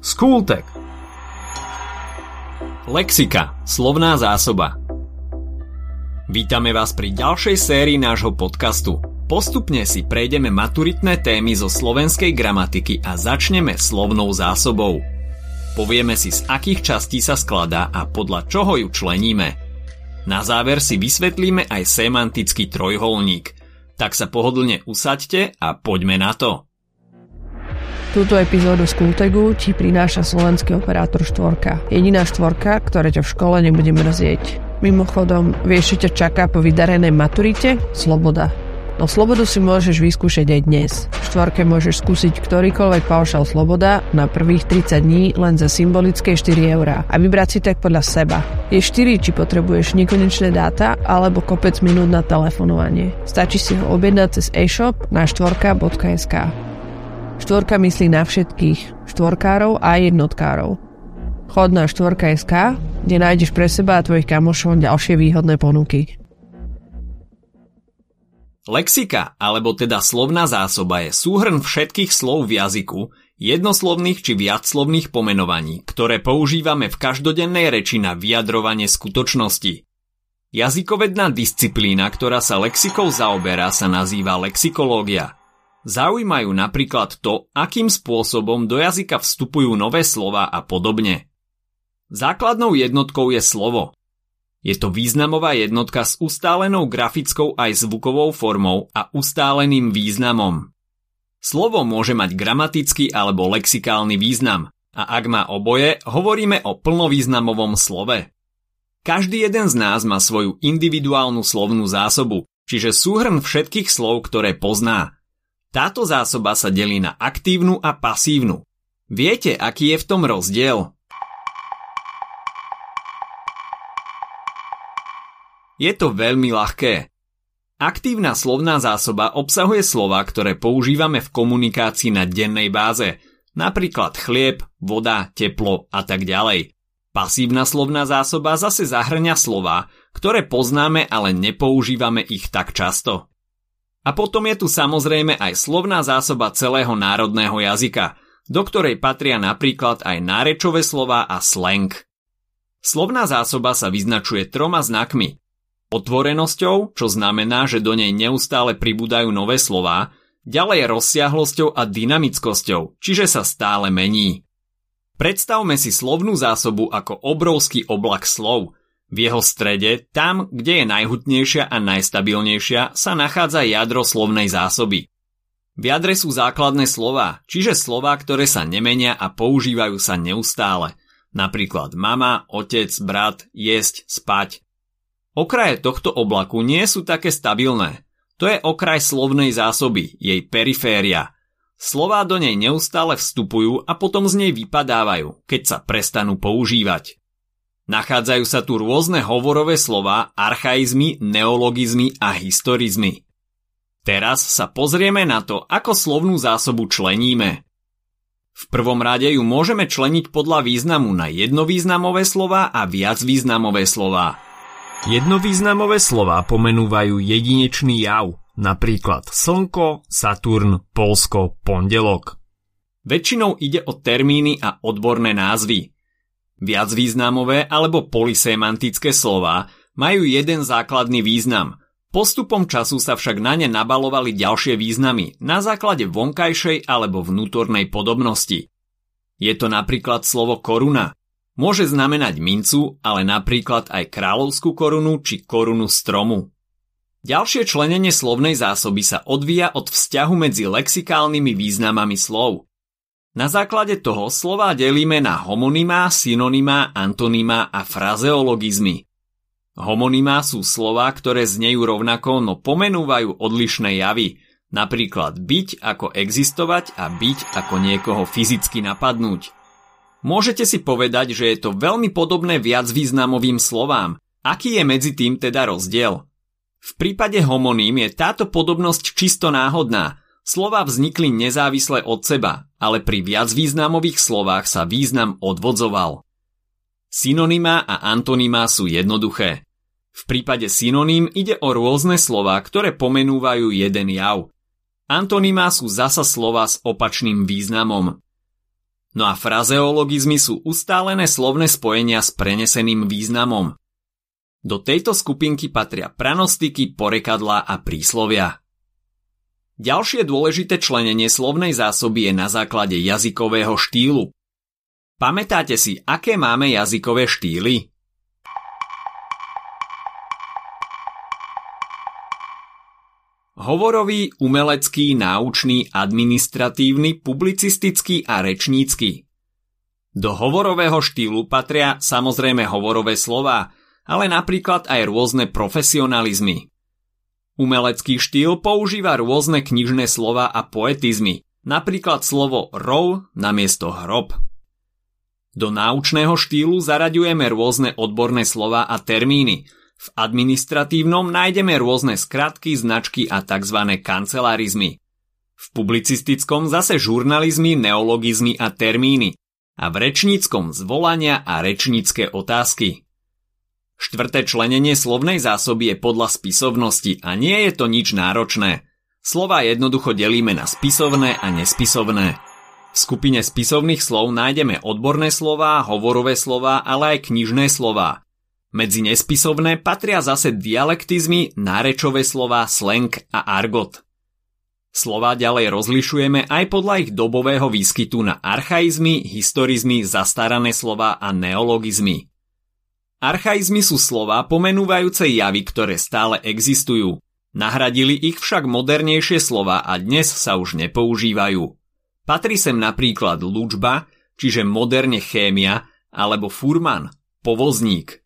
Skultek Lexika, slovná zásoba Vítame vás pri ďalšej sérii nášho podcastu. Postupne si prejdeme maturitné témy zo slovenskej gramatiky a začneme slovnou zásobou. Povieme si, z akých častí sa skladá a podľa čoho ju členíme. Na záver si vysvetlíme aj semantický trojholník. Tak sa pohodlne usaďte a poďme na to. Túto epizódu z Kultegu ti prináša slovenský operátor štvorka. Jediná štvorka, ktorá ťa v škole nebude mrzieť. Mimochodom, vieš, čo ťa čaká po vydarenej maturite? Sloboda. No slobodu si môžeš vyskúšať aj dnes. V štvorke môžeš skúsiť ktorýkoľvek paušal sloboda na prvých 30 dní len za symbolické 4 eurá a vybrať si tak podľa seba. Je 4, či potrebuješ nekonečné dáta alebo kopec minút na telefonovanie. Stačí si ho objednať cez e-shop na štvorka.sk. Štvorka myslí na všetkých, štvorkárov a jednotkárov. Chod na štvorka.sk, kde nájdeš pre seba a tvojich kamošov ďalšie výhodné ponuky. Lexika, alebo teda slovná zásoba je súhrn všetkých slov v jazyku, jednoslovných či viacslovných pomenovaní, ktoré používame v každodennej reči na vyjadrovanie skutočnosti. Jazykovedná disciplína, ktorá sa lexikou zaoberá, sa nazýva lexikológia – Zaujímajú napríklad to, akým spôsobom do jazyka vstupujú nové slova a podobne. Základnou jednotkou je slovo. Je to významová jednotka s ustálenou grafickou aj zvukovou formou a ustáleným významom. Slovo môže mať gramatický alebo lexikálny význam a ak má oboje, hovoríme o plnovýznamovom slove. Každý jeden z nás má svoju individuálnu slovnú zásobu, čiže súhrn všetkých slov, ktoré pozná – táto zásoba sa delí na aktívnu a pasívnu. Viete, aký je v tom rozdiel? Je to veľmi ľahké. Aktívna slovná zásoba obsahuje slova, ktoré používame v komunikácii na dennej báze, napríklad chlieb, voda, teplo a tak ďalej. Pasívna slovná zásoba zase zahrňa slova, ktoré poznáme, ale nepoužívame ich tak často. A potom je tu samozrejme aj slovná zásoba celého národného jazyka, do ktorej patria napríklad aj nárečové slova a slang. Slovná zásoba sa vyznačuje troma znakmi. Otvorenosťou, čo znamená, že do nej neustále pribúdajú nové slová, ďalej rozsiahlosťou a dynamickosťou, čiže sa stále mení. Predstavme si slovnú zásobu ako obrovský oblak slov – v jeho strede, tam, kde je najhutnejšia a najstabilnejšia, sa nachádza jadro slovnej zásoby. V jadre sú základné slova, čiže slova, ktoré sa nemenia a používajú sa neustále. Napríklad mama, otec, brat, jesť, spať. Okraje tohto oblaku nie sú také stabilné. To je okraj slovnej zásoby, jej periféria. Slová do nej neustále vstupujú a potom z nej vypadávajú, keď sa prestanú používať. Nachádzajú sa tu rôzne hovorové slova, archaizmy, neologizmy a historizmy. Teraz sa pozrieme na to, ako slovnú zásobu členíme. V prvom rade ju môžeme členiť podľa významu na jednovýznamové slova a viacvýznamové slova. Jednovýznamové slova pomenúvajú jedinečný jav, napríklad Slnko, Saturn, Polsko, Pondelok. Väčšinou ide o termíny a odborné názvy – Viacvýznamové alebo polysemantické slova majú jeden základný význam. Postupom času sa však na ne nabalovali ďalšie významy na základe vonkajšej alebo vnútornej podobnosti. Je to napríklad slovo koruna. Môže znamenať mincu, ale napríklad aj kráľovskú korunu či korunu stromu. Ďalšie členenie slovnej zásoby sa odvíja od vzťahu medzi lexikálnymi významami slov. Na základe toho slova delíme na homonymá, synonymá, antonymá a frazeologizmy. Homonymá sú slova, ktoré znejú rovnako, no pomenúvajú odlišné javy, napríklad byť ako existovať a byť ako niekoho fyzicky napadnúť. Môžete si povedať, že je to veľmi podobné viacvýznamovým slovám. Aký je medzi tým teda rozdiel? V prípade homoným je táto podobnosť čisto náhodná, Slova vznikli nezávisle od seba, ale pri viacvýznamových slovách sa význam odvodzoval. Synonymá a antonymá sú jednoduché. V prípade synonym ide o rôzne slova, ktoré pomenúvajú jeden jav. Antonymá sú zasa slova s opačným významom. No a frazeologizmy sú ustálené slovné spojenia s preneseným významom. Do tejto skupinky patria pranostiky, porekadlá a príslovia. Ďalšie dôležité členenie slovnej zásoby je na základe jazykového štýlu. Pamätáte si, aké máme jazykové štýly? Hovorový, umelecký, náučný, administratívny, publicistický a rečnícky. Do hovorového štýlu patria samozrejme hovorové slova, ale napríklad aj rôzne profesionalizmy. Umelecký štýl používa rôzne knižné slova a poetizmy, napríklad slovo rov namiesto hrob. Do náučného štýlu zaraďujeme rôzne odborné slova a termíny. V administratívnom nájdeme rôzne skratky, značky a tzv. kancelarizmy. V publicistickom zase žurnalizmy, neologizmy a termíny. A v rečníckom zvolania a rečnícke otázky. Štvrté členenie slovnej zásoby je podľa spisovnosti a nie je to nič náročné. Slova jednoducho delíme na spisovné a nespisovné. V skupine spisovných slov nájdeme odborné slova, hovorové slova, ale aj knižné slova. Medzi nespisovné patria zase dialektizmy, nárečové slova, slang a argot. Slova ďalej rozlišujeme aj podľa ich dobového výskytu na archaizmy, historizmy, zastarané slova a neologizmy. Archaizmy sú slova pomenúvajúce javy, ktoré stále existujú. Nahradili ich však modernejšie slova a dnes sa už nepoužívajú. Patrí sem napríklad lučba, čiže moderne chémia, alebo furman, povozník.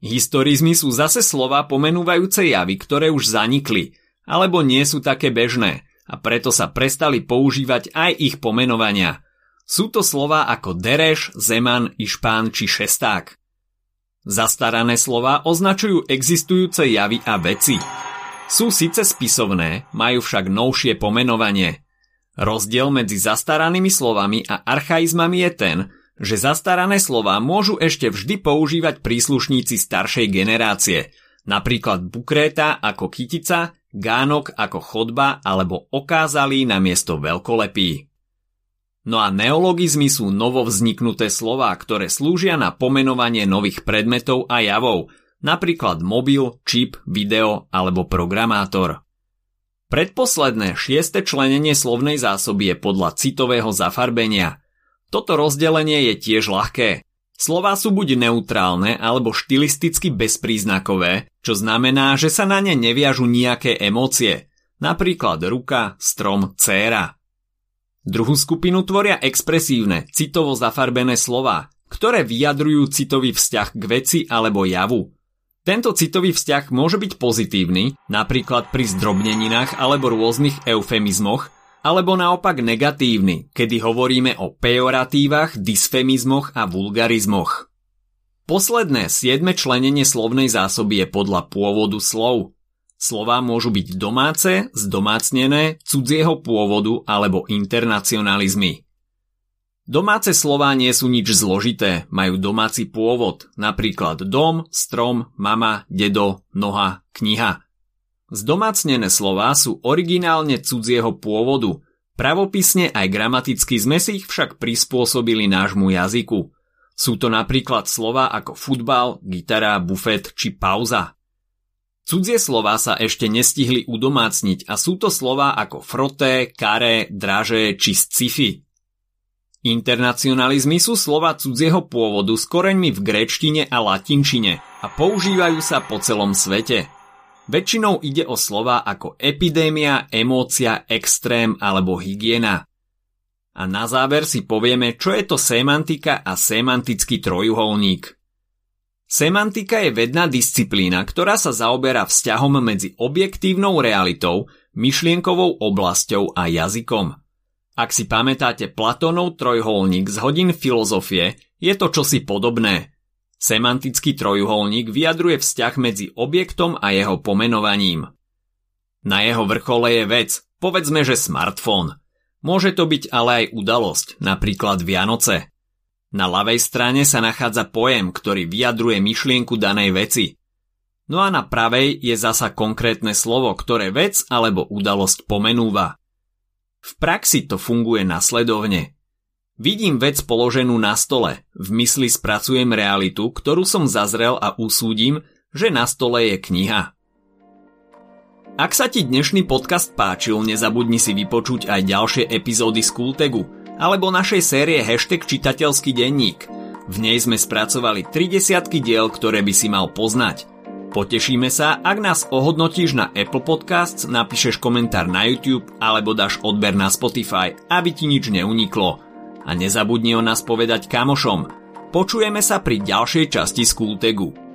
Historizmy sú zase slova pomenúvajúce javy, ktoré už zanikli, alebo nie sú také bežné a preto sa prestali používať aj ich pomenovania. Sú to slova ako dereš, zeman, išpán či šesták. Zastarané slova označujú existujúce javy a veci. Sú síce spisovné, majú však novšie pomenovanie. Rozdiel medzi zastaranými slovami a archaizmami je ten, že zastarané slova môžu ešte vždy používať príslušníci staršej generácie, napríklad bukréta ako kytica, gánok ako chodba alebo okázalý na miesto veľkolepí. No a neologizmy sú novovzniknuté slová, ktoré slúžia na pomenovanie nových predmetov a javov, napríklad mobil, čip, video alebo programátor. Predposledné šieste členenie slovnej zásoby je podľa citového zafarbenia. Toto rozdelenie je tiež ľahké. Slová sú buď neutrálne alebo štilisticky bezpríznakové, čo znamená, že sa na ne neviažu nejaké emócie, napríklad ruka, strom, céra. Druhú skupinu tvoria expresívne, citovo zafarbené slová, ktoré vyjadrujú citový vzťah k veci alebo javu. Tento citový vzťah môže byť pozitívny, napríklad pri zdrobneninách alebo rôznych eufemizmoch, alebo naopak negatívny, kedy hovoríme o pejoratívach, dysfemizmoch a vulgarizmoch. Posledné siedme členenie slovnej zásoby je podľa pôvodu slov. Slová môžu byť domáce, zdomácnené, cudzieho pôvodu alebo internacionalizmy. Domáce slová nie sú nič zložité, majú domáci pôvod, napríklad dom, strom, mama, dedo, noha, kniha. Zdomácnené slová sú originálne cudzieho pôvodu, pravopisne aj gramaticky sme si ich však prispôsobili nášmu jazyku. Sú to napríklad slova ako futbal, gitara, bufet či pauza. Cudzie slová sa ešte nestihli udomácniť a sú to slová ako froté, karé, draže či sci-fi. Internacionalizmy sú slova cudzieho pôvodu s koreňmi v gréčtine a latinčine a používajú sa po celom svete. Väčšinou ide o slova ako epidémia, emócia, extrém alebo hygiena. A na záver si povieme, čo je to semantika a semantický trojuholník. Semantika je vedná disciplína, ktorá sa zaoberá vzťahom medzi objektívnou realitou, myšlienkovou oblasťou a jazykom. Ak si pamätáte Platónov trojholník z hodín filozofie, je to čosi podobné. Semantický trojuholník vyjadruje vzťah medzi objektom a jeho pomenovaním. Na jeho vrchole je vec, povedzme, že smartfón. Môže to byť ale aj udalosť, napríklad Vianoce. Na ľavej strane sa nachádza pojem, ktorý vyjadruje myšlienku danej veci. No a na pravej je zasa konkrétne slovo, ktoré vec alebo udalosť pomenúva. V praxi to funguje nasledovne. Vidím vec položenú na stole, v mysli spracujem realitu, ktorú som zazrel a usúdim, že na stole je kniha. Ak sa ti dnešný podcast páčil, nezabudni si vypočuť aj ďalšie epizódy z Kultegu alebo našej série Hashtag čitateľský denník. V nej sme spracovali 30 diel, ktoré by si mal poznať. Potešíme sa, ak nás ohodnotíš na Apple Podcasts, napíšeš komentár na YouTube alebo dáš odber na Spotify, aby ti nič neuniklo a nezabudni o nás povedať kamošom. Počujeme sa pri ďalšej časti Skultegu.